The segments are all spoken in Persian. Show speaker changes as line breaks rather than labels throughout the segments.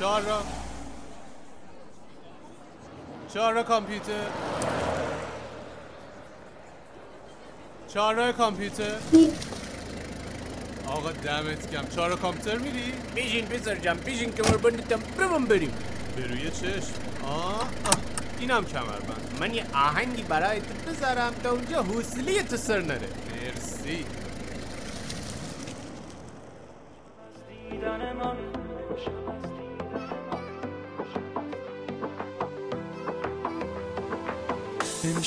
چهار را چهار را کامپیوتر. چهار را کامپیوتر. آقا دمت کم چهار را کامپیوتر میری؟
بیشین پسر جم بیشین کمربندتم برم بریم
به روی چشم. آه, آه. اینم کمربند.
من یه آهنگی برای تو بذارم تا اونجا حوصله تو سر نره.
مرسی.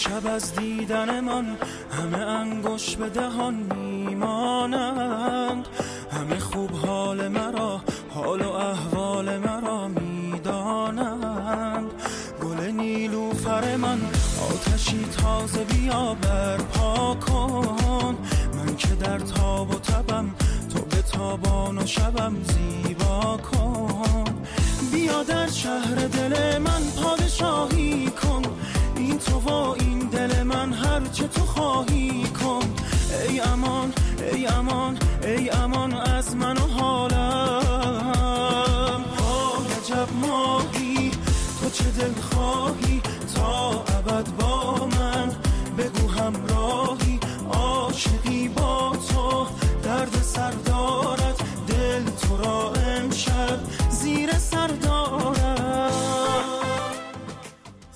امشب از دیدن من همه انگوش به دهان میمانند. همه خوب حال مرا حال و احوال مرا می‌دانند. گل نیلوفر من آتشی تازه بیا برپا کن. من که در تاب و تبم تو به تابان و شبم زیبا کن. بیا در شهر دل من پادشاهی کن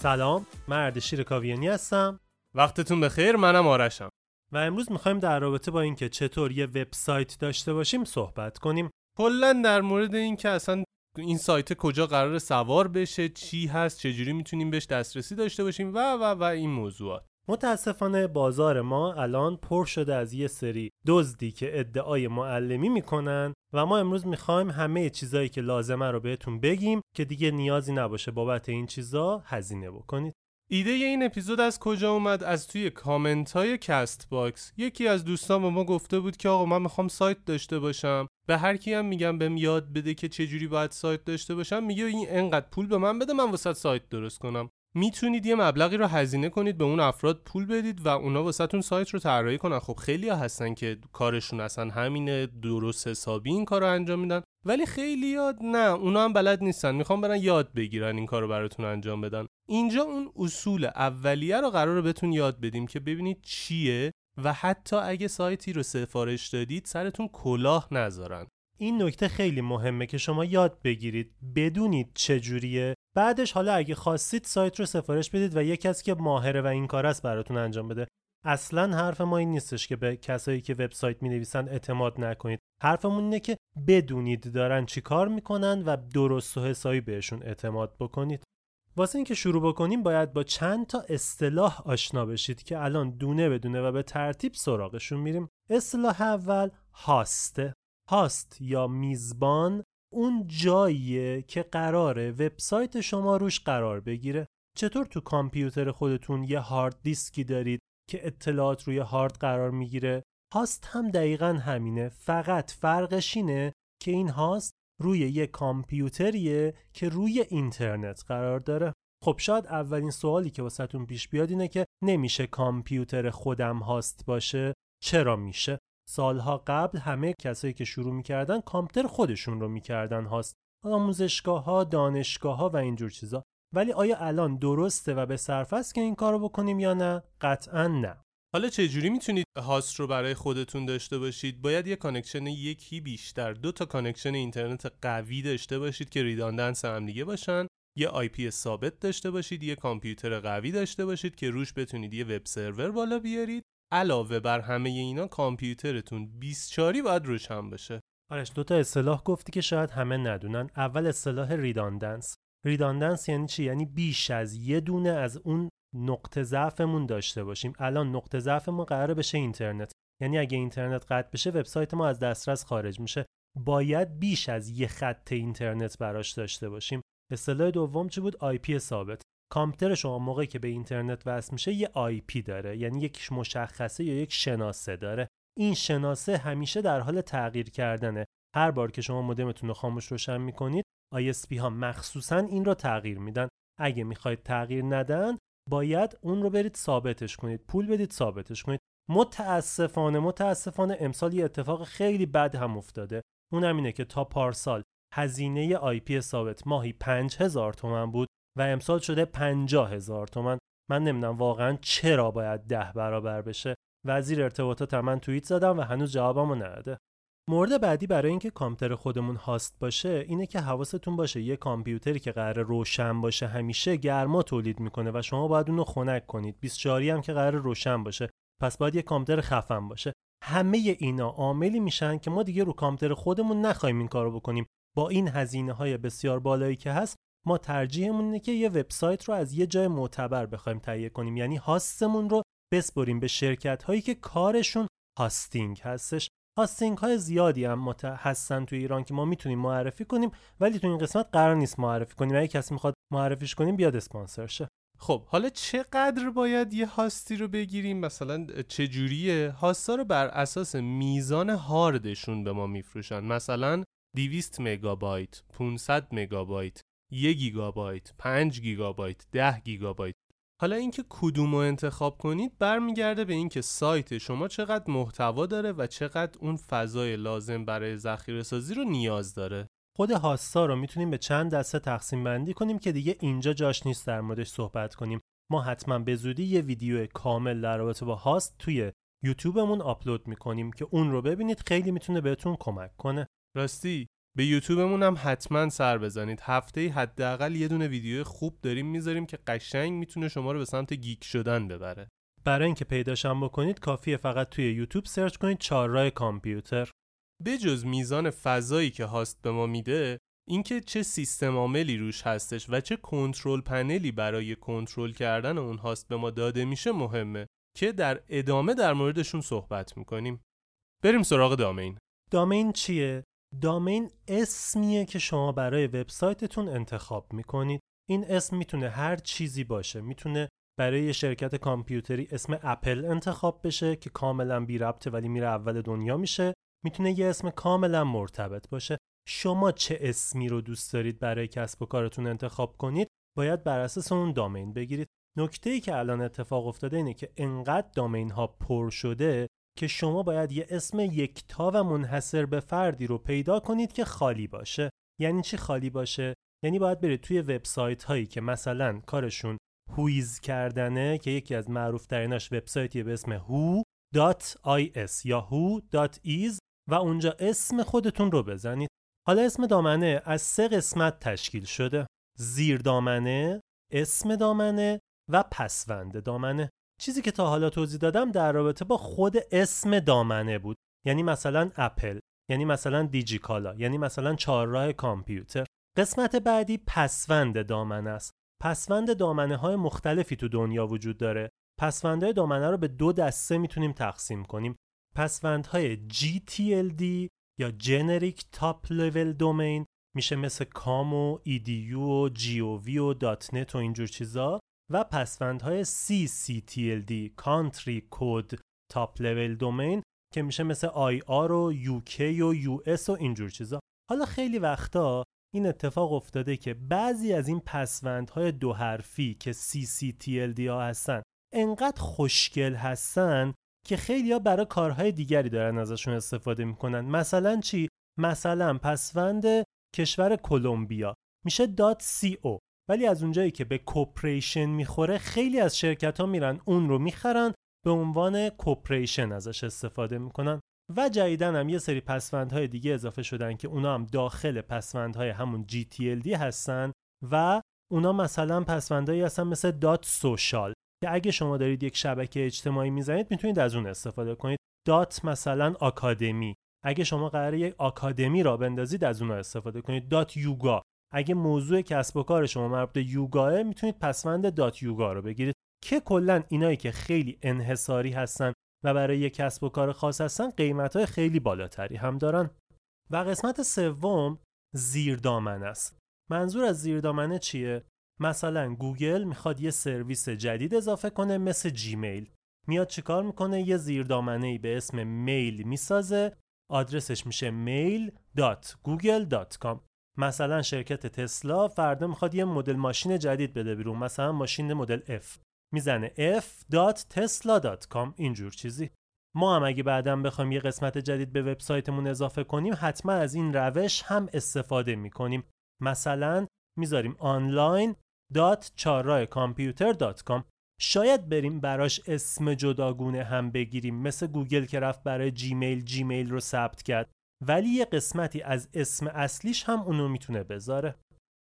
سلام من اردشیر کاویانی هستم.
وقتتون بخیر منم آرشم.
و امروز می‌خوایم در رابطه با اینکه چطور یه وبسایت داشته باشیم صحبت کنیم.
کلا در مورد اینکه اصلا این سایت کجا قرار سوار بشه چی هست چجوری می‌تونیم بهش دسترسی داشته باشیم و و و این موضوعات.
متاسفانه بازار ما الان پر شده از یه سری دزدی که ادعای معلمی می‌کنن و ما امروز می‌خوایم همه چیزایی که لازمه رو بهتون بگیم که دیگه نیازی نباشه بابت این چیزا هزینه بکنید.
ایده این اپیزود از کجا اومد؟ از توی کامنت های کست باکس. یکی از دوستان به ما گفته بود که آقا من می‌خوام سایت داشته باشم. به هر کی هم میگم بهم یاد بده که چه جوری باید سایت داشته باشم میگه این انقدر پول به من بده من واسه سایت درست کنم. می‌تونید یه مبلغی رو هزینه کنید به اون افراد پول بدید و اونا واسهتون سایت رو طراحی کنن. خب خیلی ها هستن که کارشون اصلا همینه درست حسابی این کار رو انجام میدن. ولی خیلیا نه اونا هم بلد نیستن. می‌خوان برن یاد بگیرن این کار رو براتون انجام بدن. اینجا اون اصول اولیه رو قراره بهتون یاد بدیم که ببینید چیه و حتی اگه سایتی رو سفارش دادید سرتون کلاه نذارن.
این نکته خیلی مهمه که شما یاد بگیرید بدونید چجوریه. بعدش حالا اگه خواستید سایت رو سفارش بدید و یک کسی که ماهره و این کار است براتون انجام بده. اصلا حرف ما این نیستش که به کسایی که وبسایت می نویسن اعتماد نکنید. حرفمون اینه که بدونید دارن چی کار می‌کنن و درست و حسابی بهشون اعتماد بکنید. واسه اینکه شروع بکنیم باید با چند تا اصطلاح آشنا بشید که الان دونه بدونه و به ترتیب سراغشون میریم. اصطلاح اول هاسته. هاست یا میزبان اون جاییه که قراره وبسایت شما روش قرار بگیره. چطور تو کامپیوتر خودتون یه هارد دیسکی دارید که اطلاعات روی هارد قرار می‌گیره؟ هاست هم دقیقا همینه. فقط فرقش اینه که این هاست روی یه کامپیوتریه که روی اینترنت قرار داره. خب شاید اولین سوالی که واسهتون پیش بیاد اینه که نمیشه کامپیوتر خودم هاست باشه. چرا میشه؟ سالها قبل همه کسایی که شروع می‌کردن کامپیوتر خودشون رو می‌کردن هاست. آموزشگاه ها دانشگاه ها و اینجور چیزا. ولی آیا الان درسته و به صرفه است که این کارو بکنیم یا نه؟ قطعا نه.
حالا چه جوری می‌تونید هاست رو برای خودتون داشته باشید؟ باید یه connection یکی بیشتر دو تا connection اینترنت قوی داشته باشید که redundance هم دیگه باشن. یه IP ثابت داشته باشید یه کامپیوتر قوی داشته باشید که روش بتونید یه web server بالا بیارید. علاوه بر همه اینا کامپیوترتون 24 باید روشن باشه.
آرش دو تا اصطلاح گفتی که شاید همه ندونن. اول اصطلاح redundance. redundance یعنی چی؟ یعنی بیش از یه دونه از اون نقطه ضعفمون داشته باشیم. الان نقطه ضعفمون قراره بشه اینترنت. یعنی اگه اینترنت قطع بشه وبسایت ما از دسترس خارج میشه. باید بیش از یه خط اینترنت براش داشته باشیم. اصطلاح دوم چی بود؟ IP ثابت. کامپیوتر شما موقعی که به اینترنت وصل میشه یه آی پی داره یعنی یک مشخصه یا یک شناسه داره. این شناسه همیشه در حال تغییر کردنه. هر بار که شما مودمتون رو خاموش روشن می‌کنید ISP ها مخصوصا این رو تغییر میدن. اگه می‌خواید تغییر ندن باید اون رو برید ثابتش کنید. پول بدید ثابتش کنید. متاسفانه متاسفانه امسال یه اتفاق خیلی بد هم افتاده. اون اینه که تا پارسال هزینه آی پی ثابت ماهی 5000 تومن بود. و امسال شده 50000 تومن. من نمی‌دونم واقعا چرا باید ده برابر بشه. وزیر ارتباطات من توییت زدم و هنوز جوابمو نداده مورد بعدی برای اینکه کامپیوتر خودمون هاست باشه اینه که حواستون باشه یه کامپیوتری که قرار روشن باشه همیشه گرما تولید می‌کنه و شما باید اونو خنک کنید. 24 هم که قرار روشن باشه. پس باید یه کامپیوتر خفن باشه. همه اینا عاملی میشن که ما دیگه رو کامپیوتر خودمون نخوایم این کارو بکنیم. با این هزینه های بسیار بالایی که هست ما ترجیحمون اینه که یه وبسایت رو از یه جای معتبر بخوایم تهیه کنیم. یعنی هاستمون رو بسپریم به شرکت هایی که کارشون hosting هستش. hosting های زیادی هم هستن تو ایران که ما می‌تونیم معرفی کنیم ولی تو این قسمت قرار نیست معرفی کنیم. اگه کسی می‌خواد معرفیش کنیم بیاد اسپانسر شه
خب حالا چقدر باید یه هاستی رو بگیریم؟ مثلا چجوریه هاستا رو بر اساس میزان هاردشون به ما میفروشن. مثلا 200 مگابایت 500 مگابایت. 1 گیگابایت 5 گیگابایت 10 گیگابایت. حالا اینکه کدوم رو انتخاب کنید برمیگرده به اینکه سایت شما چقدر محتوا داره و چقدر اون فضای لازم برای ذخیره سازی رو نیاز داره.
خود هاستا رو می‌تونیم به چند دسته تقسیم بندی کنیم که دیگه اینجا جاش نیست در موردش صحبت کنیم. ما حتما به زودی یه ویدیو کامل در رابطه با هاست توی یوتیوبمون آپلود می‌کنیم که اون رو ببینید خیلی می‌تونه بهتون کمک کنه.
راستی به یوتیوبمون هم حتما سر بزنید. هفته حداقل یه دونه ویدیو خوب داریم می‌ذاریم که قشنگ می‌تونه شما رو به سمت geek شدن ببره.
برای اینکه پیداشم بکنید کافیه فقط توی یوتیوب search کنید چهارراه کامپیوتر.
بجز میزان فضایی که هاست به ما میده اینکه چه سیستم عاملی روش هستش و چه control panel ی برای کنترل کردن اون هاست به ما داده میشه مهمه که در ادامه در موردشون صحبت می‌کنیم. بریم سراغ دامین.
دامین چیه؟ دامین اسمیه که شما برای وبسایتتون انتخاب می‌کنید. این اسم می‌تونه هر چیزی باشه. می‌تونه برای شرکت کامپیوتری اسم اپل انتخاب بشه که کاملا بی ربطه ولی میره اول دنیا میشه. می‌تونه یه اسم کاملا مرتبط باشه. شما چه اسمی رو دوست دارید برای کسب و کارتون انتخاب کنید؟ باید بر اساس اون دامین بگیرید. نکته ای که الان اتفاق افتاده اینه که انقدر دامین ها پر شده که شما باید یه اسم یکتا و منحصر به فردی رو پیدا کنید که خالی باشه. یعنی چی خالی باشه؟ یعنی باید برید توی وبسایت هایی که مثلا کارشون هویز کردنه که یکی از معروف تریناش وبسایتی به اسم who.is یا who.is و اونجا اسم خودتون رو بزنید. حالا اسم دامنه از سه قسمت تشکیل شده. زیر دامنه اسم دامنه و پسوند دامنه. چیزی که تا حالا توضیح دادم در رابطه با خود اسم دامنه بود. یعنی مثلا اپل یعنی مثلا دیجیکالا یعنی مثلا چهارراه کامپیوتر. قسمت بعدی پسوند دامنه است. پسوند دامنه های مختلفی تو دنیا وجود داره. پسوندهای دامنه رو به دو دسته می‌تونیم تقسیم کنیم. پسوندهای GTLD یا Generic Top Level Domain میشه مثل کام و EDU و GOV و .NET و اینجور چیزا. و پسوندهای CCTLD Country Code Top Level Domain که میشه مثل IR و UK و US و اینجور چیزا. حالا خیلی وقتا این اتفاق افتاده که بعضی از این پسوندهای دو حرفی که CCTLD ها هستن انقدر خوشگل هستن که خیلی ها برای کارهای دیگری دارن ازشون استفاده می‌کنن. مثلا چی؟ مثلا پسوند کشور کلمبیا. میشه .co ولی از اونجایی که به کوپریشن می‌خوره خیلی از شرکت ها میرن اون رو می‌خرن به عنوان کوپریشن ازش استفاده می‌کنن و جدیدن هم یه سری پسوندهای دیگه اضافه شدن که اونا هم داخل پسوندهای همون GTLD هستن و اونا مثلا پسوندهایی هستن مثل dot social که اگه شما دارید یک شبکه اجتماعی می‌زنید می‌تونید از اون استفاده کنید. dot مثلا academy. اگه شما قراره یک آکادمی راه بندازید از اون استفاده کنید. dot yoga. اگه موضوع کسب و کار شما مربوط به یوگاست می‌تونید پسوند dot yoga رو بگیرید. که کلا اینایی که خیلی انحصاری هستن و برای یک کسب و کار خاص هستن قیمت خیلی بالاتری هم دارن. و قسمت سوم زیردامن است. منظور از زیردامنه چیه؟ مثلا گوگل می‌خواد یه سرویس جدید اضافه کنه مثل جیمیل. میاد چیکار می‌کنه؟ یه زیردامنه ای به اسم میل می‌سازه. آدرسش میشه mail.google.com مثلا شرکت تسلا فردا می‌خواد یه مدل ماشین جدید بده بیرون مثلا ماشین مدل F. می‌زنه f.tesla.com اینجور چیزی. ما هم اگه بعدا بخوایم یه قسمت جدید به وبسایتمون اضافه کنیم حتما از این روش هم استفاده می‌کنیم. مثلا می‌ذاریم computer.com شاید بریم براش اسم جداگونه هم بگیریم مثل گوگل که رفت برای جیمیل جیمیل رو ثبت کرد. ولی یه قسمتی از اسم اصلیش هم اونو می‌تونه بذاره.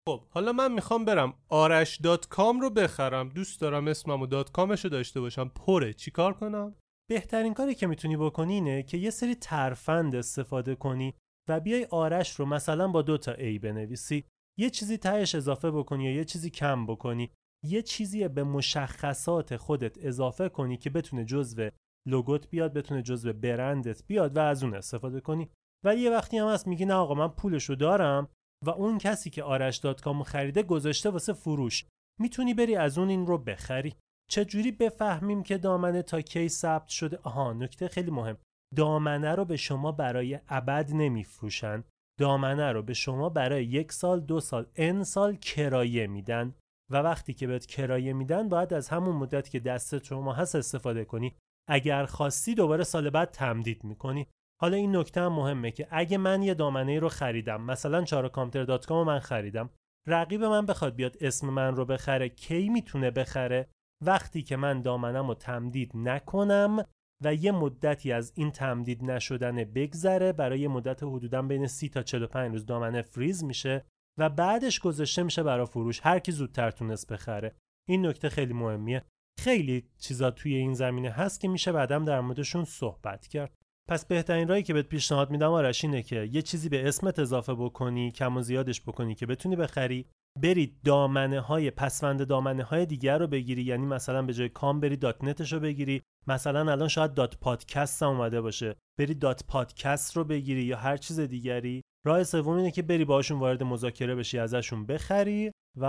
خب حالا من می‌خوام برم آرش dot com رو بخرم. دوست دارم اسمم و dot com ش رو داشته باشم. پره چیکار کنم؟
بهترین کاری که می‌تونی بکنی اینه که یه سری ترفند استفاده کنی و بیای آرش رو مثلا با دو تا ای بنویسی. یه چیزی تهش اضافه بکنی یا یه چیزی کم بکنی. یه چیزی به مشخصات خودت اضافه کنی که بتونه جزو لوگوت بیاد بتونه جزو برندت بیاد و از اون استفاده کنی. ولی یه وقتی هم هست میگی نه آقا من پولشو دارم و اون کسی که آرش دات کام خریده گذاشته واسه فروش. می‌تونی بری از اون این رو بخری. چجوری بفهمیم که دامنه تا کی ثبت شده؟ آها نکته خیلی مهم. دامنه رو به شما برای ابد نمیفروشن. دامنه رو به شما برای یک سال دو سال ان سال کرایه میدن. و وقتی که بهت کرایه میدن باید از همون مدت که دست شما هست استفاده کنی. اگر خواستی دوباره سال بعد تمدید می‌کنی. حالا این نکته هم مهمه که اگه من یه دامنه رو خریدم مثلا چاراکامتر.com من خریدم رقیب من بخواد بیاد اسم من رو بخره کی می‌تونه بخره؟ وقتی که من دامنم رو تمدید نکنم و یه مدتی از این تمدید نشدن بگذره برای یه مدت حدودا بین 30 تا 45 روز دامنه فریز میشه و بعدش گذاشته میشه برای فروش. هر کی زودتر تونست بخره. این نکته خیلی مهمیه. خیلی چیزا توی این زمینه هست که میشه بعدم در موردشون صحبت کرد. پس بهترین راهی که بهت پیشنهاد میدم آرش اینه که یه چیزی به اسمت اضافه بکنی کم و زیادش بکنی که بتونی بخری. برید دامنه های پسوند دامنه های دیگر رو بگیری یعنی مثلا به جای com بری dot net ش رو بگیری. مثلا الان شاید dot podcast هم اومده باشه. بری dot podcast رو بگیری یا هر چیز دیگری. راه سوم اینه که بری باشون وارد مذاکره بشی ازشون بخری و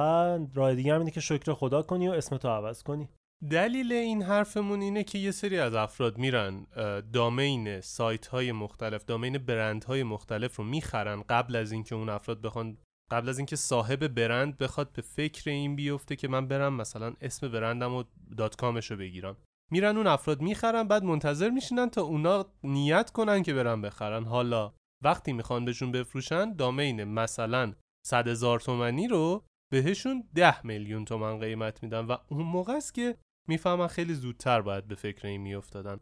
راه دیگه هم اینه که شکر خدا کنی و اسمتو عوض کنی.
دلیل این حرفمون اینه که یه سری از افراد میرن domain سایت های مختلف domain برند های مختلف رو می‌خرن قبل از اینکه اون افراد بخوان قبل از اینکه صاحب برند بخواد به فکر این بیفته که من برم مثلا اسم برندم و دات کامش رو بگیرم. میرن اون افراد می‌خرن بعد منتظر میشینن تا اونا نیت کنن که برن بخرن. حالا وقتی می‌خوان بهشون بفروشن دامین مثلا 100 هزار تومنی رو بهشون 10 میلیون تومن قیمت میدن و اون موقع است که می‌فهمن خیلی زودتر باید به فکر این میافتادن.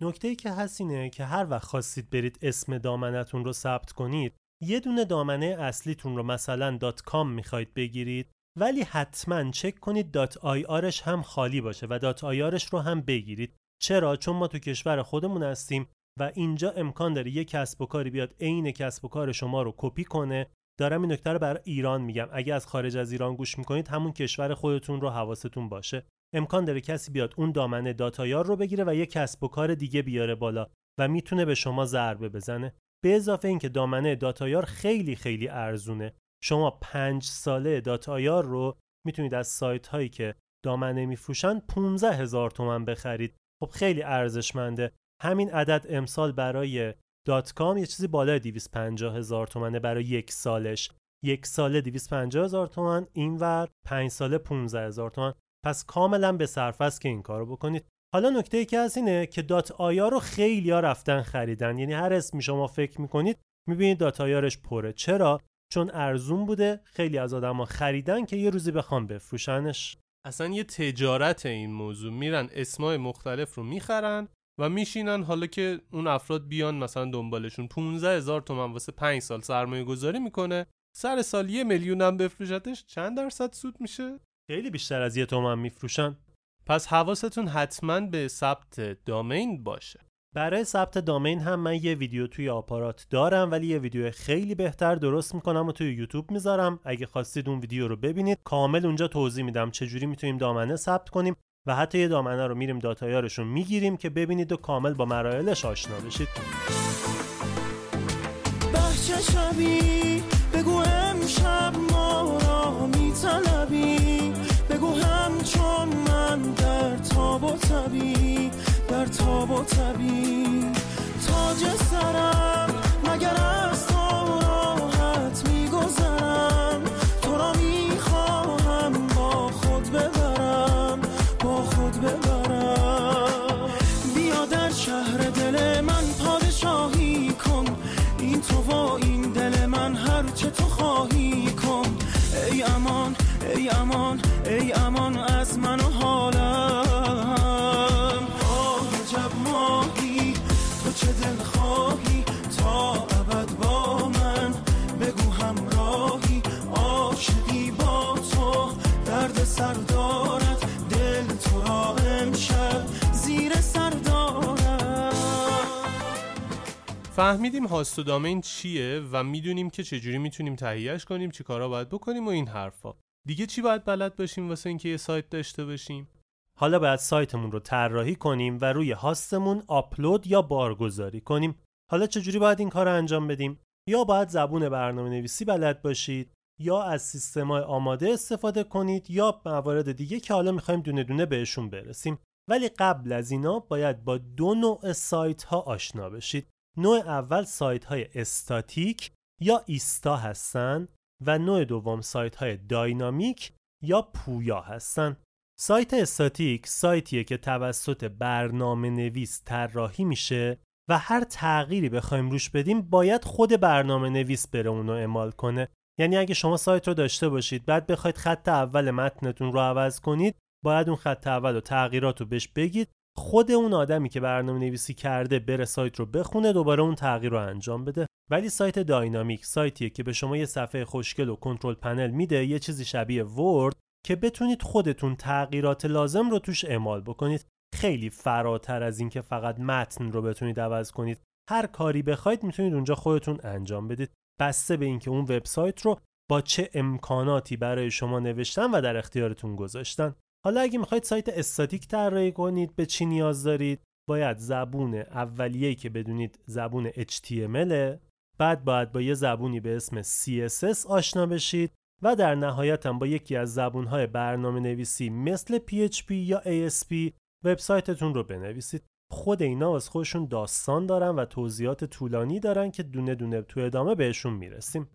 نکته ای که هست اینه که هر وقت خواستید برید اسم دامنتون رو ثبت کنید یه دونه دامنه اصلیتون رو مثلا. dot com می‌خواید بگیرید ولی حتما چک کنید. dot IR ش هم خالی باشه و. dot IR ش رو هم بگیرید. چرا؟ چون ما تو کشور خودمون هستیم و اینجا امکان داره یه کسب و کاری بیاد عین کسب و کار شما رو کپی کنه. دارم این نکته رو برای ایران میگم. اگه از خارج از ایران گوش می‌کنید همون کشور خودتون رو حواستون باشه. امکان داره کسی بیاد اون دامنه dot IR رو بگیره و یه کسب و کار دیگه بیاره بالا و می‌تونه به شما ضربه بزنه. به اضافه اینکه دامنه dot IR خیلی خیلی ارزونه. شما پنج ساله dot IR رو می‌تونید از سایت هایی که دامنه میفروشن 15 هزار تومن بخرید. خب خیلی ارزشمنده. همین عدد امسال برای dot com یه چیزی بالای 250 هزار تومنه برای یک سالش. یک ساله 250 هزار تومن اینور پنج ساله 15 هزار تومن پس کاملا به صرفه است که این کارو بکنید. حالا نکته ای که از اینه که دات آیا رو خیلی ها رفتن خریدن. یعنی هر اسمی شما فکر می‌کنید می‌بینید دات آیارش پره. چرا؟ چون ارزون بوده. خیلی از آدما خریدن که یه روزی بخوام بفروشنش.
اصلا یه تجارت این موضوع. میرن اسمای مختلف رو می‌خرن و میشینن. حالا که اون افراد بیان مثلا دنبالشون. 15 هزار تومن واسه 5 سال سرمایه گذاری می‌کنه. سر سال یه میلیون هم بفروشتش چند درصد سود میشه؟
خیلی بیشتر از یه تومن میفروشن.
پس حواستون حتما به ثبت دامین باشه.
برای ثبت دامین هم من یه ویدیو توی آپارات دارم ولی یه ویدیو خیلی بهتر درست می‌کنم و توی یوتیوب می‌ذارم. اگه خواستید اون ویدیو رو ببینید کامل اونجا توضیح میدم چجوری می‌تونیم دامنه ثبت کنیم و حتی یه دامنه رو میریم داتایارش رو می‌گیریم که ببینید و کامل با مراحلش آشنا بشید.
تو طبی در تاب و طبی تاج سرم مگر از تو راحت میگذرم؟ تو را می‌خواهم با خود ببرم با خود ببرم. بیا در شهر دل من پادشاهی کن. این تو و این دل من هر چه تو خواهی کن. ای امان ای امان ای امان
فهمیدیم هاست و دامین چیه و می‌دونیم که چجوری می‌تونیم تهیهش کنیم چی کارا باید بکنیم و این حرفا. دیگه چی باید بلد باشیم واسه اینکه یه سایت داشته باشیم؟
حالا باید سایتمون رو طراحی کنیم و روی هاستمون آپلود یا بارگذاری کنیم. حالا چجوری باید این کار رو انجام بدیم؟ یا باید زبون برنامه نویسی بلد باشید یا از سیستم‌های آماده استفاده کنید یا موارد دیگه که حالا می‌خوایم دونه دونه بهشون برسیم. ولی قبل از اینا باید با دو نوع سایت ها آشنا بشید. نوع اول سایت های استاتیک یا ایستا هستن و نوع دوم سایت های داینامیک یا پویا هستن. سایت استاتیک سایتیه که توسط برنامه نویس طراحی میشه و هر تغییری بخوایم روش بدیم باید خود برنامه نویس بره اونو اعمال کنه. یعنی اگه شما سایت رو داشته باشید بعد بخواید خط اول متنتون رو عوض کنید باید اون خط اول و تغییرات رو بهش بگید خود اون آدمی که برنامه نویسی کرده بره سایت رو بخونه دوباره اون تغییر رو انجام بده. ولی سایت داینامیک سایتیه که به شما یه صفحه خوشگل و کنترل پنل میده یه چیزی شبیه ورد که بتونید خودتون تغییرات لازم رو توش اعمال بکنید. خیلی فراتر از اینکه فقط متن رو بتونید عوض کنید. هر کاری بخواید می‌تونید اونجا خودتون انجام بدید. بسته به اینکه اون وبسایت رو با چه امکاناتی برای شما نوشتن و در اختیارتون گذاشتن. حالا اگه می‌خواید سایت استاتیک طراحی کنید به چی نیاز دارید؟ باید زبون اولیه‌ای که بدونید زبون HTML بعد باید با یه زبونی به اسم CSS آشنا بشید و در نهایت هم با یکی از زبونهای برنامه نویسی مثل PHP یا ASP وبسایتتون رو بنویسید. خود اینا از خودشون داستان دارن و توضیحات طولانی دارن که دونه دونه تو ادامه بهشون می‌رسیم.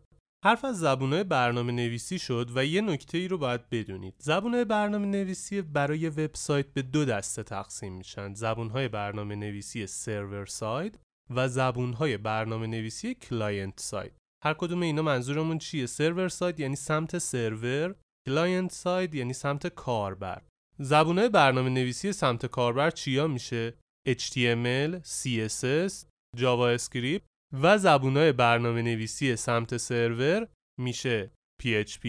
حرف از زبونهای برنامه نویسی شد و یه نکته ای رو باید بدونید. زبونهای برنامه نویسی برای وبسایت به دو دسته تقسیم میشن زبونهای برنامه نویسی server side و زبونهای برنامه نویسی client side. هر کدوم اینا منظورمون چیه؟ server side یعنی سمت سرور client side یعنی سمت کاربر. زبونهای برنامه نویسی سمت کاربر چیا میشه؟ HTML, CSS, JavaScript و زبونهای برنامه نویسی سمت سرور میشه PHP,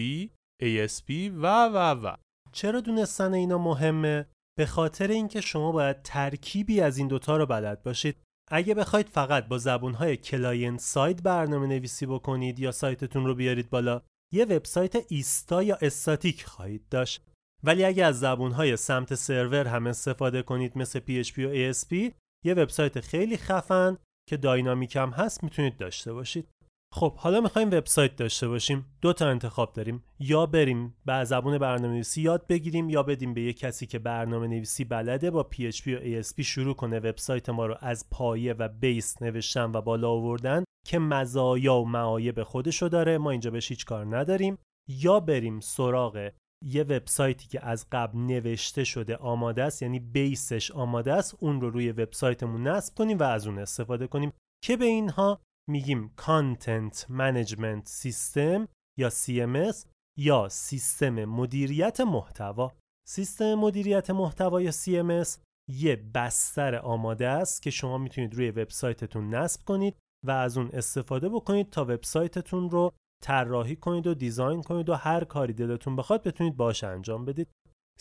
ASP و و و.
چرا دونستن اینا مهمه؟ به خاطر اینکه شما باید ترکیبی از این دوتا رو بلد باشید. اگه بخواید فقط با زبونهای client side برنامه نویسی بکنید یا سایتتون رو بیارید بالا یه وبسایت ایستا یا استاتیک خواهید داشت. ولی اگه از زبونهای سمت سرور هم استفاده کنید مثل PHP و ASP یه وبسایت خیلی خفن که dynamic هم هست می‌تونید داشته باشید. خب حالا می‌خوایم وبسایت داشته باشیم. دو تا انتخاب داریم. یا بریم یه زبون برنامه نویسی یاد بگیریم یا بدیم به یه کسی که برنامه نویسی بلده با PHP و ASP شروع کنه وبسایت ما رو از پایه و base نوشتن و بالا آوردن که مزایا و معایب خودشو داره. ما اینجا بهش هیچ کار نداریم. یا بریم سراغ یه وبسایتی که از قبل نوشته شده آماده است یعنی base ش آماده است اون رو روی وبسایتمون نصب کنیم و از اون استفاده کنیم. که به اینها میگیم content management system یا CMS یا سیستم مدیریت محتوا. سیستم مدیریت محتوا یا CMS یه بستر آماده است که شما می‌تونید روی وبسایتتون نصب کنید و از اون استفاده بکنید تا وبسایتتون رو طراحی کنید و دیزاین کنید و هر کاری دلتون بخواد بتونید باش انجام بدید.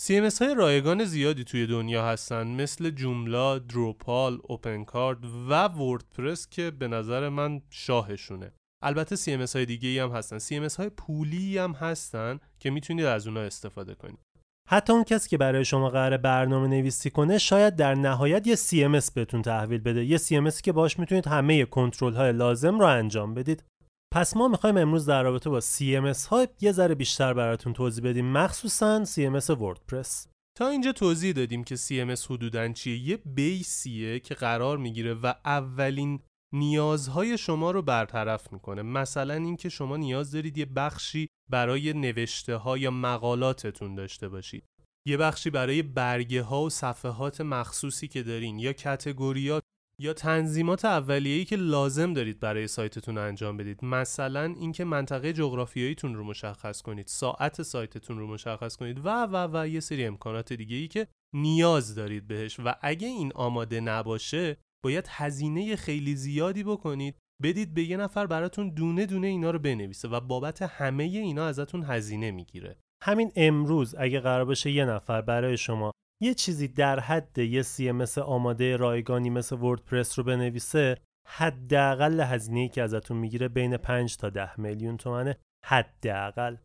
CMS های رایگان زیادی توی دنیا هستن مثل جوملا، دروپال، اوپنکارد و وردپرس که به نظر من شاهشونه. البته CMS های دیگه هم هستن. CMS های پولی هم هستن که می‌تونید از اونها استفاده کنید.
حتی اون کسی که برای شما قرار برنامه نویسی کنه شاید در نهایت یه CMS بهتون تحویل بده. یه CMS که باش می‌تونید همه کنترل های لازم رو انجام بدید. پس ما می‌خوایم امروز در رابطه با CMS ها یه ذره بیشتر براتون توضیح بدیم مخصوصا CMS وردپرس.
تا اینجا توضیح دادیم که CMS حدوداً چیه؟ یه بیسیه که قرار می‌گیره و اولین نیازهای شما رو برطرف می‌کنه. مثلا اینکه شما نیاز دارید یه بخشی برای نوشته ها یا مقالاتتون داشته باشید. یه بخشی برای برگه ها و صفحات مخصوصی که دارین یا کتگوریات یا تنظیمات اولیه‌ای که لازم دارید برای سایتتون انجام بدید. مثلا اینکه منطقه جغرافیاییتون رو مشخص کنید ساعت سایتتون رو مشخص کنید و و و یه سری امکانات دیگه ای که نیاز دارید بهش. و اگه این آماده نباشه باید هزینه خیلی زیادی بکنید. بدید به یه نفر براتون دونه دونه اینا رو بنویسه و بابت همه اینا ازتون هزینه می‌گیره.
همین امروز اگه قرار باشه یه نفر برای شما یه چیزی در حد یه CMS آماده رایگانی مثل وردپرس رو بنویسه حداقل هزینه که ازتون می‌گیره بین 5 تا 10 میلیون تومنه. حداقل.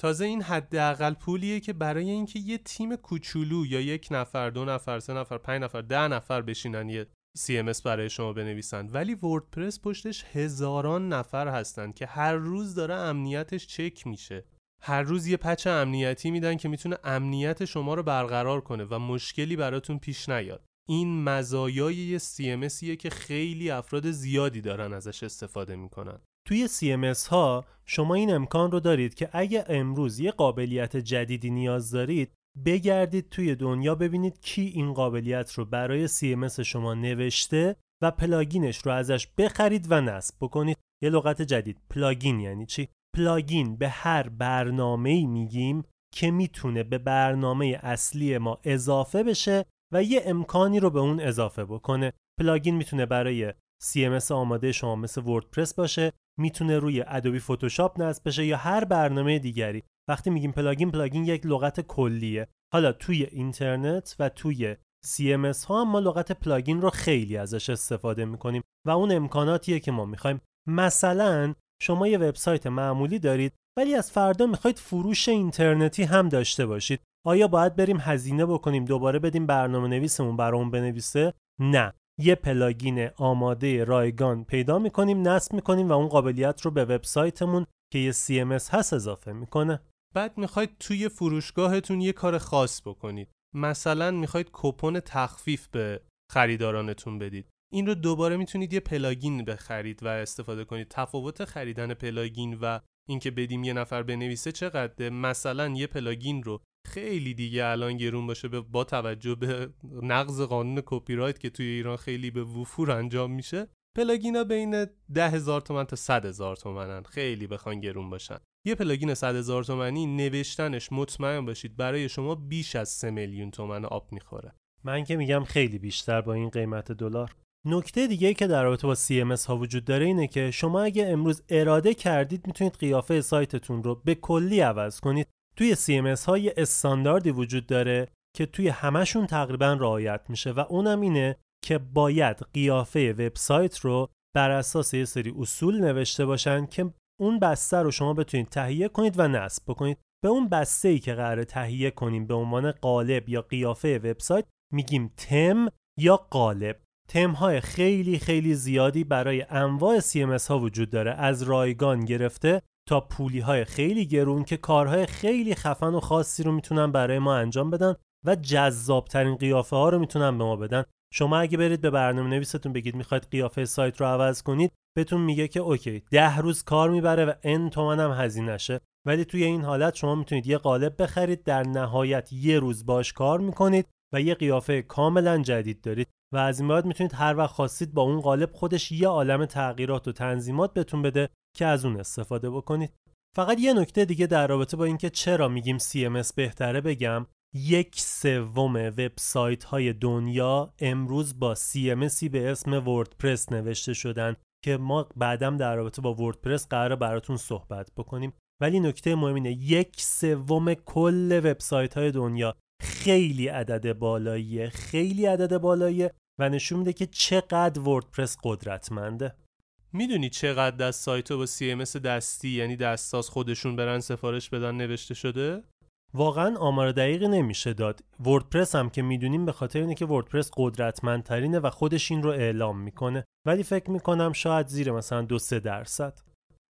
تازه این حداقل پولیه که برای اینکه یه تیم کوچولو یا یک نفر دو نفر سه نفر پنج نفر ده نفر بشینن یه CMS برای شما بنویسن. ولی وردپرس پشتش هزاران نفر هستن که هر روز داره امنیتش چک میشه. هر روز یه پچ امنیتی میدن که می‌تونه امنیت شما رو برقرار کنه و مشکلی براتون پیش نیاد. این مزایای یه CMSیه که خیلی افراد زیادی دارن ازش استفاده می‌کنن.
توی CMS ها شما این امکان رو دارید که اگه امروز یه قابلیت جدیدی نیاز دارید بگردید توی دنیا ببینید کی این قابلیت رو برای CMS شما نوشته و پلاگینش رو ازش بخرید و نصب بکنید. یه لغت جدید plugin یعنی چی؟ plugin به هر برنامه میگیم که می‌تونه به برنامه اصلی ما اضافه بشه و یه امکانی رو به اون اضافه بکنه. plugin می‌تونه برای CMS آماده شما مثل وردپرس باشه می‌تونه روی ادوبی فتوشاپ نصب بشه یا هر برنامه دیگری. وقتی میگیم plugin plugin یک لغت کلیه. حالا توی اینترنت و توی CMS ها ما لغت plugin رو خیلی ازش استفاده می‌کنیم و اون امکاناتیه که ما می‌خوایم. مثلا شما یه وبسایت معمولی دارید ولی از فردا می‌خواید فروش اینترنتی هم داشته باشید. آیا باید بریم هزینه بکنیم دوباره بدیم برنامه نویسمون برامون بنویسه؟ نه. یه پلاگین آماده رایگان پیدا می‌کنیم نصب می‌کنیم و اون قابلیت رو به وبسایتمون که یه CMS هست اضافه می‌کنه.
بعد می‌خواید توی فروشگاهتون یه کار خاص بکنید. مثلا می‌خواید کپون تخفیف به خریدارانتون بدید. این رو دوباره می‌تونید یه plugin بخرید و استفاده کنید. تفاوت خریدن plugin و اینکه بدیم یه نفر بنویسه چقدره؟ مثلا یه plugin رو خیلی دیگه الان گرون باشه با توجه به نقض قانون کپی رایت که توی ایران خیلی به وفور انجام میشه plugin ا بین ده هزار تومن تا صد هزار تومنن. خیلی بخوان گرون باشن. یه plugin صد هزار تومنی نوشتنش مطمئن باشید برای شما بیش از سه میلیون تومن آب می‌خوره.
من که میگم خیلی بیشتر با این قیمت دلار. نکته دیگه که در رابطه با CMS ها وجود داره اینه که شما اگه امروز اراده کردید می‌تونید قیافه سایتتون رو به کلی عوض کنید. توی CMS ها یه استانداردی وجود داره که توی همشون تقریبا رعایت میشه و اونم اینه که باید قیافه وبسایت رو بر اساس یه سری اصول نوشته باشن که اون بسته رو شما بتونید تهیه کنید و نصب بکنید. به اون بسته ای که قرار تهیه کنیم به عنوان قالب یا قیافه وبسایت میگیم تم یا قالب. تم های خیلی خیلی زیادی برای انواع CMS ها وجود داره. از رایگان گرفته تا پولی های خیلی گرون که کارهای خیلی خفن و خاصی رو می‌تونن برای ما انجام بدن و جذابترین قیافه ها رو می‌تونن به ما بدن. شما اگه برید به برنامه نویستون بگید می‌خواید قیافه سایت رو عوض کنید بهتون میگه که اوکی ده روز کار می‌بره و ان تومن هم هزینهشه ولی توی این حالت شما می‌تونید یه قالب بخرید در نهایت یه روز باش کار می‌کنید و یه قیافه کاملا جدید دارید. و از این بعد می‌تونید هر وقت خواستید با اون قالب خودش یه عالم تغییرات و تنظیمات بهتون بده که از اون استفاده بکنید. فقط یه نکته دیگه در رابطه با اینکه چرا میگیم CMS بهتره بگم. یک سوم وبسایت های دنیا امروز با CMSی به اسم وردپرس نوشته شدن که ما بعدم در رابطه با وردپرس قرار براتون صحبت بکنیم. ولی نکته مهم اینه یک سوم کل وبسایت های دنیا خیلی عدد بالاییه خیلی عدد بالاییه و نشون میده که چقدر وردپرس قدرتمنده.
می‌دونی چقدر از سایت با CMS دستی یعنی دستاز خودشون برن سفارش بدن نوشته شده؟
واقعا آمار دقیقی نمیشه داد. وردپرس هم که می‌دونیم به خاطر اینه که وردپرس قدرتمندترینه و خودش این رو اعلام می‌کنه. ولی فکر می‌کنم شاید زیر مثلا دو سه درصد.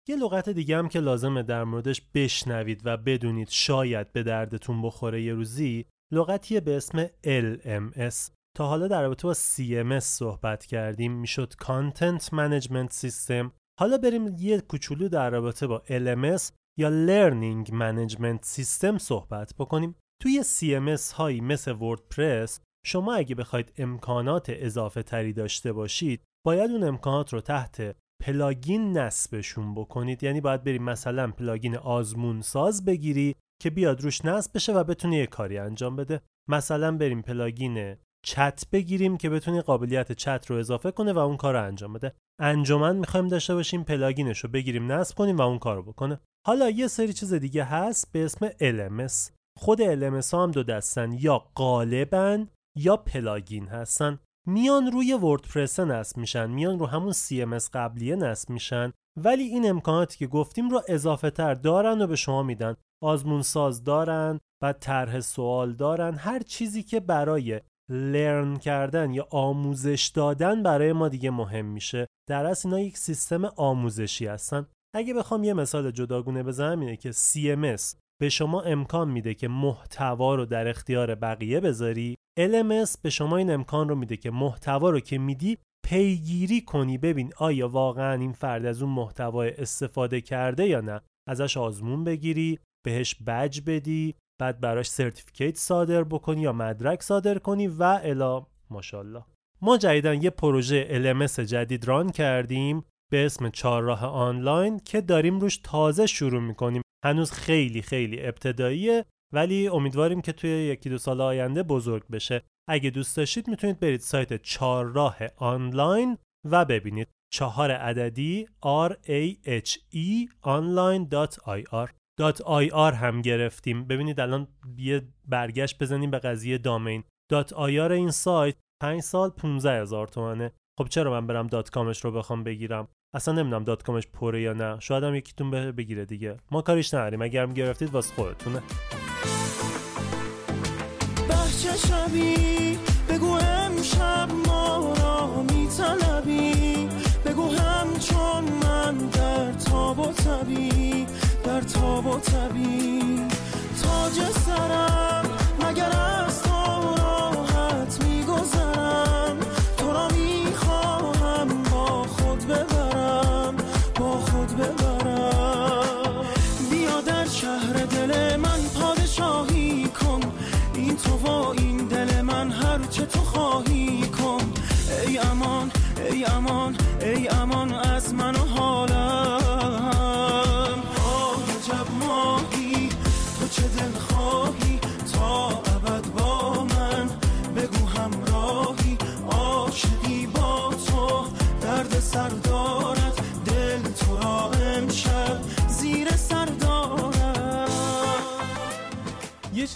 یه لغت دیگه هم که لازمه در موردش بشنوید و بدونید شاید به دردتون بخوره یه روزی لغتیه به اسم LMS تا حالا در رابطه با CMS صحبت کردیم می‌شد Content Management System. حالا بریم یه کوچولو در رابطه با LMS یا Learning Management System صحبت بکنیم. توی CMS هایی مثل WordPress شما اگه بخواید امکانات اضافه تری داشته باشید باید اون امکانات رو تحت plugin نصبشون بکنید. یعنی باید بریم مثلا plugin آزمون ساز بگیری که بیاد روش نصب بشه و بتونی یه کاری انجام بده. مثلا بریم plugin چت بگیریم که بتونی قابلیت چت رو اضافه کنه و اون کار رو انجام بده. انجمن می‌خوایم داشته باشیم plugin ش رو بگیریم نصب کنیم و اون کار رو بکنه. حالا یه سری چیز دیگه هست به اسم LMS خود LMS ها هم دو دستن یا غالبا یا plugin هستن. میان روی WordPress نصب میشن میان رو همون CMS قبلیه نصب میشن. ولی این امکاناتی که گفتیم رو اضافه تر دارن و به شما میدن. آزمون ساز دارن و طرح سوال دارن. هر چیزی که برای لرن کردن یا آموزش دادن برای ما دیگه مهم میشه. در اصل اینا یک سیستم آموزشی هستن. اگه بخوام یه مثال جداگونه بزنم اینه که CMS به شما امکان میده که محتوا رو در اختیار بقیه بذاری. LMS به شما این امکان رو میده که محتوا رو که میدی پیگیری کنی. ببین آیا واقعا این فرد از اون محتوا استفاده کرده یا نه. ازش آزمون بگیری. بهش بج بدی بعد براش سرتیفیکیت صادر بکنی یا مدرک صادر کنی و الا. ماشاءالله. ما جدیدا یه پروژه LMS جدید ران کردیم به اسم چهارراه آنلاین که داریم روش تازه شروع می‌کنیم. هنوز خیلی خیلی ابتداییه ولی امیدواریم که توی یکی دو سال آینده بزرگ بشه. اگه دوست داشتید می‌تونید برید سایت چهارراه آنلاین و ببینید. چهار عددی R A H E online.ir .ir هم گرفتیم. ببینید الان یه برگشت بزنیم به قضیه domain .ir این سایت 5 سال 15 هزار تومنه. خب چرا من برم dot com ش رو بخوام بگیرم؟ اصلا نمی‌دونم dot com ش پره یا نه. شاید هم یکیتون بگیره دیگه. ما کاریش نداریم. اگرم گرفتید واسه خودتونه.
و تبی تاج سرم.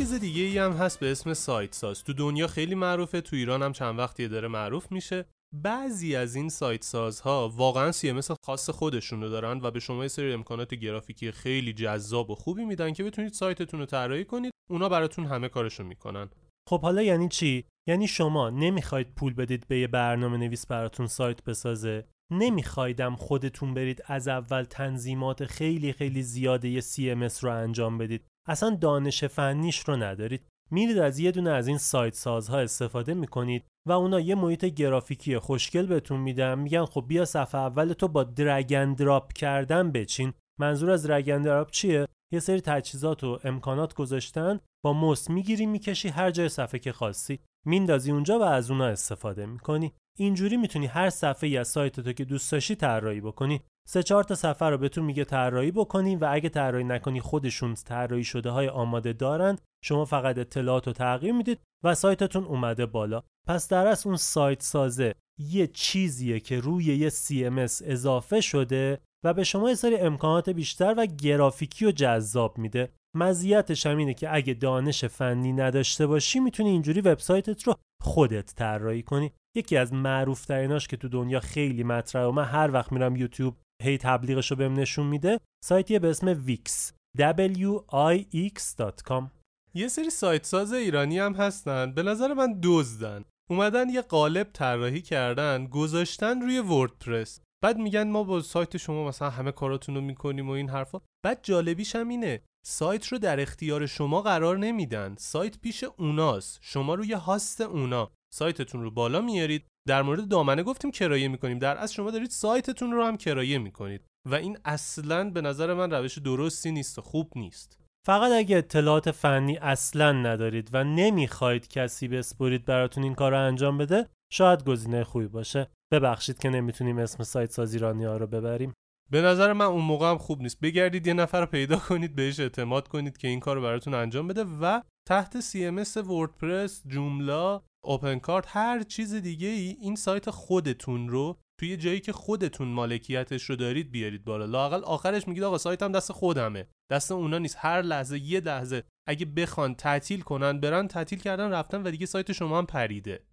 چیز دیگه ای هم هست به اسم سایت ساز. تو دنیا خیلی معروفه تو ایران هم چند وقتیه داره معروف میشه. بعضی از این سایت سازها واقعا CMS خاص خودشون رو دارن و به شما یه سری امکانات گرافیکی خیلی جذاب و خوبی میدن که بتونید سایتتون رو طراحی کنید. اونا براتون همه کارشو می‌کنن.
خب حالا یعنی چی؟ یعنی شما نمی‌خواید پول بدید به یه برنامه نویس براتون سایت بسازه؟ نمیخوایدم خودتون برید از اول تنظیمات خیلی خیلی زیاده یه CMS رو انجام بدید. اصلا دانش فنیش رو ندارید. میرید از یه دونه از این سایت سازها استفاده می‌کنید و اونا یه محیط گرافیکی خوشگل بهتون میدن. میگن خب بیا صفحه اول تو با درگ دراپ کردن بچین. منظور از درگ دراپ چیه؟ یه سری تجهیزات و امکانات گذاشتن. با موس می‌گیری می‌کشی هر جای صفحه که خواستی. میندازی اونجا و از اونا استفاده می‌کنی. اینجوری می‌تونی هر صفحه یا سایت تو که دوست داشتی طراحی بکنی. سه چهار تا صفحه رو بهتون میگه طراحی بکنی و اگه طراحی نکنی خودشون طراحی شده های آماده دارن شما فقط اطلاعات رو تغییر می‌دید و سایتتون اومده بالا. پس در اصل اون سایت سازه یه چیزیه که روی یه CMS اضافه شده و به شما یه سری امکانات بیشتر و گرافیکی و جذاب میده. مزیتش هم اینه که اگه دانش فنی نداشته باشی می‌تونی اینجوری وبسایتت رو خودت طراحی کنی. یکی از معروف تریناش که تو دنیا خیلی مطرحه و من هر وقت میرم یوتیوب هی تبلیغش رو بهم نشون میده سایتیه به اسم ویکس wix.com
یه سری سایت ساز ایرانی هم هستن به نظر من دزدن. اومدن یه قالب طراحی کردن گذاشتن روی وردپرس. بعد میگن ما با سایت شما مثلا همه کاراتون رو می‌کنیم و این حرفا. بعد جالبیش هم اینه سایت رو در اختیار شما قرار نمیدن. سایت پیش اوناست. شما روی هاست اونا. سایتتون رو بالا میارید. در مورد دامنه گفتیم کرایه می‌کنیم. در اصل شما دارید سایتتون رو هم کرایه می‌کنید. و این اصلا به نظر من روش درستی نیست و خوب نیست.
فقط اگه اطلاعات فنی اصلا ندارید و نمی‌خواید کسی بسپرید براتون این کار رو انجام بده شاید گزینه خوبی باشه. ببخشید که نمی‌تونیم اسم سایت ساز ایرانی ها رو ببریم.
به نظر من اون موقع هم خوب نیست. بگردید یه نفر رو پیدا کنید بهش اعتماد کنید که این کار رو براتون انجام بده و تحت CMS وردپرس جوملا اوپن کارت هر چیز دیگه ای این سایت خودتون رو توی جایی که خودتون مالکیتش رو دارید بیارید بالا. لاقل آخرش میگید آقا سایتم دست خودمه. دست اونا نیست. هر لحظه یه لحظه اگه بخوان تعطیل کنن برن تعطیل کردن رفتن و دیگه سایت شما هم پریده.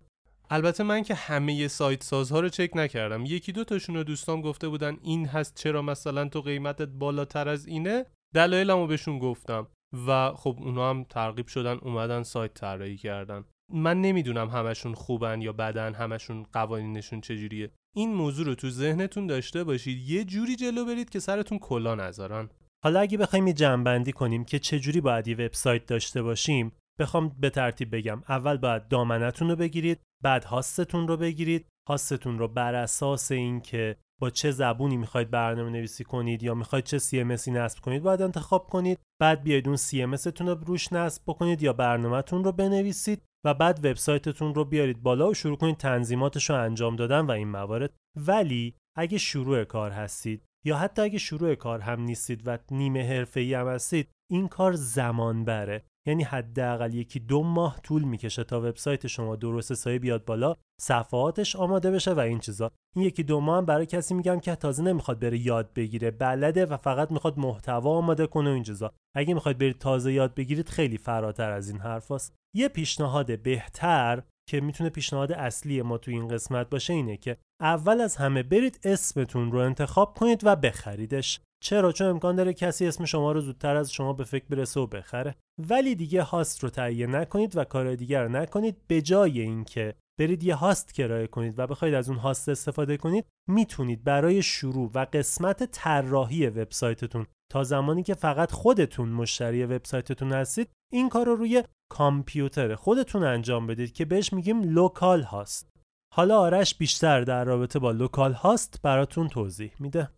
البته من که همه سایت سازها رو چک نکردم. یکی دو تاشون رو دوستان گفته بودن این هست چرا مثلا تو قیمتت بالاتر از اینه؟ دلایلمو بهشون گفتم و خب اونا هم ترغیب شدن اومدن سایت طراحی کردن. من نمی‌دونم همشون خوبن یا بدن همشون قوانینشون چجوریه. این موضوع رو تو ذهنتون داشته باشید. یه جوری جلو برید که سرتون کلا نذارن.
حالا اگه بخوایم یه جنبندی کنیم که چجوری باید یه وبسایت داشته باشیم بخوام به ترتیب بگم. اول باید دامنتون رو بگیرید بعد هاستتون رو بگیرید. هاستتون رو بر اساس اینکه با چه زبونی می‌خواید برنامه نویسی کنید یا می‌خواید چه CMSی نصب کنید باید انتخاب کنید. بعد بیاید اون CMSتون رو روش نصب بکنید یا برنامهتون رو بنویسید و بعد وبسایتتون رو بیارید بالا و شروع کنید تنظیماتش رو انجام دادن و این موارد. ولی اگه شروع کار هستید یا حتی اگه شروع کار هم نیستید و نیمه حرفه‌ای هم هستید این کار زمان بره. یعنی حداقل یکی دو ماه طول می‌کشه تا وبسایت شما درست حسابی بیاد بالا صفحاتش آماده بشه و این چیزا. این یکی دو ماه هم برای کسی میگم که تازه نمی‌خواد بره یاد بگیره بلده و فقط می‌خواد محتوا آماده کنه و این چیزا. اگه می‌خواید برید تازه یاد بگیرید خیلی فراتر از این حرفاست. یه پیشنهاد بهتر که می‌تونه پیشنهاد اصلی ما تو این قسمت باشه اینه که اول از همه برید اسمتون رو انتخاب کنید و بخریدش. چرا؟ چون امکان داره کسی اسم شما رو زودتر از شما به فکر برسه و بخره. ولی دیگه هاست رو تهیه نکنید و کار دیگر نکنید به جای اینکه برید یه هاست کرایه کنید و بخواید از اون هاست استفاده کنید می‌تونید برای شروع و قسمت طراحی وبسایتتون تا زمانی که فقط خودتون مشتری وبسایتتون هستید این کار رو روی کامپیوتر خودتون انجام بدید که بهش میگیم localhost. حالا آرش بیشتر در رابطه با localhost براتون توضیح میده.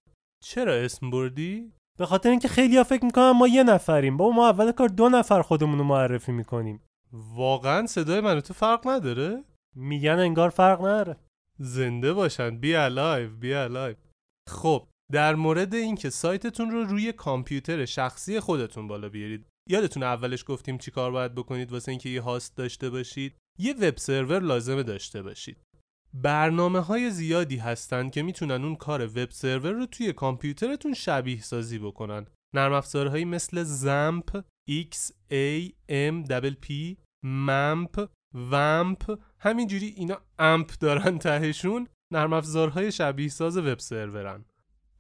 چرا اسم بردی؟
به خاطر اینکه خیلی فکر می‌کنن ما یه نفریم. با ما اول کار دو نفر خودمون رو معرفی می‌کنیم.
واقعا صدای من تو فرق نداره؟
میگن انگار فرق نداره.
زنده باشن. be alive be alive خب در مورد اینکه سایتتون رو روی کامپیوتر شخصی خودتون بالا بیارید. یادتون اولش گفتیم چی کار باید بکنید؟ واسه اینکه یه host داشته باشید. یه web server لازمه داشته باشید. برنامه های زیادی هستن که می‌تونن اون کار وب سرور رو توی کامپیوترتون شبیه سازی بکنن. نرم افزارهایی مثل XAMPP X A M P MAMP همینجوری اینا AMP دارن تهشون نرم افزارهای شبیه ساز web server ن.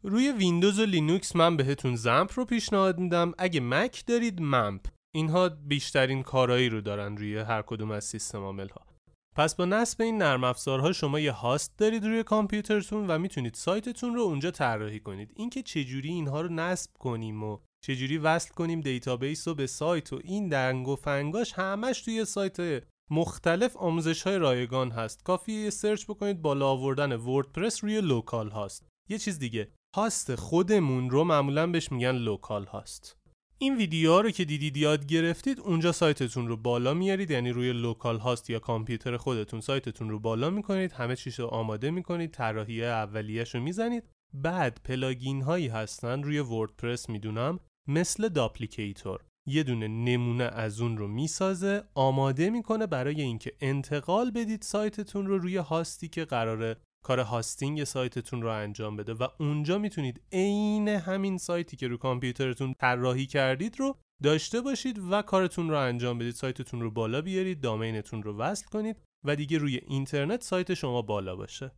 روی ویندوز و لینوکس من بهتون XAMPP رو پیشنهاد میدم. اگه مک دارید MAMP اینها بیشترین کارایی رو دارن روی هر کدوم از سیستم عامل ها پس با نصب این نرم افزارها شما یه host دارید روی کامپیوترتون و می‌تونید سایتتون رو اونجا طراحی کنید. اینکه چجوری اینها رو نصب کنیم و چجوری وصل کنیم database رو به سایت و این دنگ و فنگاش همش توی سایت مختلف آموزش های رایگان هست. کافیه search بکنید بالا آوردن WordPress روی localhost. یه چیز دیگه host خودمون رو معمولا بهش میگن localhost. این ویدیوها رو که دیدید یاد گرفتید اونجا سایتتون رو بالا میارید یعنی روی localhost یا کامپیوتر خودتون سایتتون رو بالا می‌کنید همه چیز رو آماده می‌کنید طراحی اولیه‌اش رو می‌زنید. بعد plugin هایی هستن روی WordPress نمی‌دونم مثل Duplicator. یه دونه نمونه از اون رو می‌سازه آماده می‌کنه برای اینکه انتقال بدید سایتتون رو روی host ی که قراره کار hosting سایتتون رو انجام بده و اونجا می‌تونید عین همین سایتی که رو کامپیوترتون طراحی کردید رو داشته باشید و کارتون رو انجام بدید. سایتتون رو بالا بیارید domain تون رو وصل کنید و دیگه روی اینترنت سایت شما بالا باشه.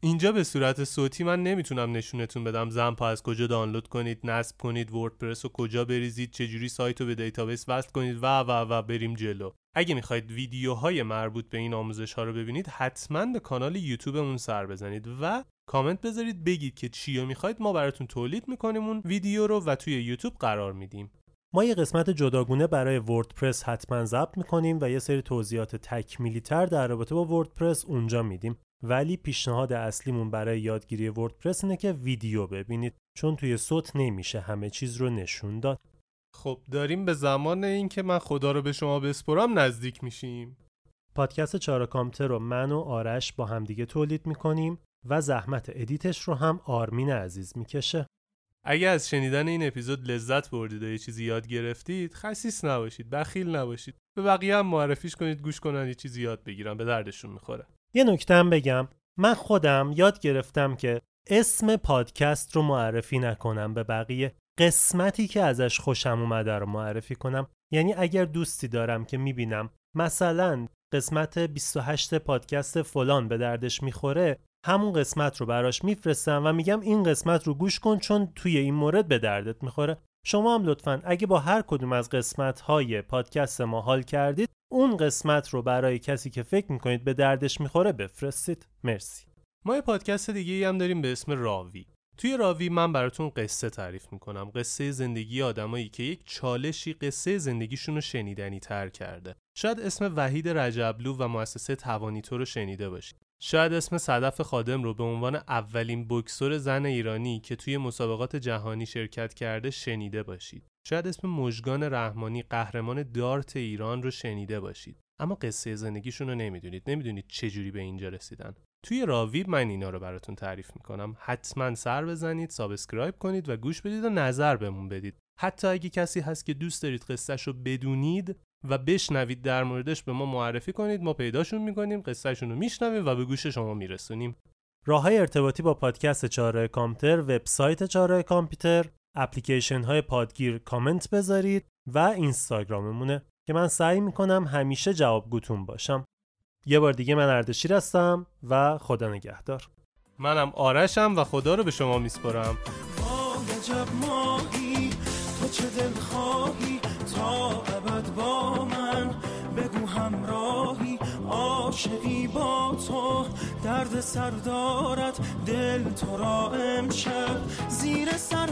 اینجا به صورت صوتی من نمی‌تونم نشونتون بدم. XAMPP رو از کجا دانلود کنید نصب کنید WordPress رو کجا بریزید چجوری سایت رو به database وصل کنید و و و بریم جلو. اگه می‌خواید ویدیوهای مربوط به این آموزش ها رو ببینید حتما به کانال یوتیوبمون سر بزنید و کامنت بذارید بگید که چی رو می‌خواید. ما براتون تولید می‌کنیم اون ویدیو رو و توی یوتیوب قرار میدیم.
ما یه قسمت جداگونه برای WordPress حتما ضبط می‌کنیم و یه سری توضیحات تکمیلی تر در رابطه با WordPress اونجا میدیم. ولی پیشنهاد اصلیمون برای یادگیری WordPress اینه که ویدیو ببینید چون توی صوت نمیشه همه چیز رو نشون داد.
خب داریم به زمان اینکه من خدا رو به شما بسپرم نزدیک میشیم.
پادکست چارکامتر رو من و آرش با همدیگه تولید می‌کنیم و زحمت edit ش رو هم آرمین عزیز می‌کشه.
اگه از شنیدن این اپیزود لذت بردید و یه چیزی یاد گرفتید خسیس نباشید بخیل نباشید. به بقیه هم معرفیش کنید گوش کنن یه چیزی یاد بگیرن به دردشون می‌خوره.
یه نکته بگم. من خودم یاد گرفتم که اسم پادکست رو معرفی نکنم به بقیه. قسمتی که ازش خوشم اومده رو معرفی کنم. یعنی اگر دوستی دارم که می‌بینم مثلا قسمت 28 پادکست فلان به دردش می‌خوره همون قسمت رو براش میفرستم و میگم این قسمت رو گوش کن چون توی این مورد به دردت می‌خوره. شما هم لطفا اگه با هر کدوم از قسمت های پادکست ما حال کردید اون قسمت رو برای کسی که فکر می‌کنید به دردش می‌خوره بفرستید. مرسی.
ما یه پادکست دیگه هم داریم به اسم راوی. توی راوی من براتون قصه تعریف می‌کنم. قصه زندگی آدمایی که یک چالشی قصه زندگیشون رو شنیدنی تر کرده. شاید اسم وحید رجبلو و مؤسسه توانیتو رو شنیده باشید شاید اسم صدف خادم رو به عنوان اولین بکسور زن ایرانی که توی مسابقات جهانی شرکت کرده شنیده باشید. شاید اسم مژگان رحمانی قهرمان دارت ایران رو شنیده باشید. اما قصه زندگیشون رو نمی‌دونید. نمی‌دونید چجوری به اینجا رسیدن. توی راوی من اینا رو براتون تعریف می‌کنم. حتما سر بزنید subscribe کنید و گوش بدید و نظر بهمون بدید. حتی اگه کسی هست که دوست دارید قصهش رو بدونید و بشنوید در موردش به ما معرفی کنید. ما پیداشون می‌کنیم قصهشون رو میشنویم و به گوش شما میرسونیم.
راه های ارتباطی با پادکست چاره کامپیوتر وبسایت چاره کامپیوتر اپلیکیشن های پادگیر کامنت بذارید و اینستاگراممونه که من سعی می‌کنم همیشه جوابگوتون باشم. یه بار دیگه من اردشیر هستم و خدا نگهدار.
منم آرشم و خدا رو به شما میسپرم
ماهی تو چه دل خواهی؟ تا ابد با من بگو همراهی. عاشقی با تو درد سر دارد دل تو را امشب زیر سر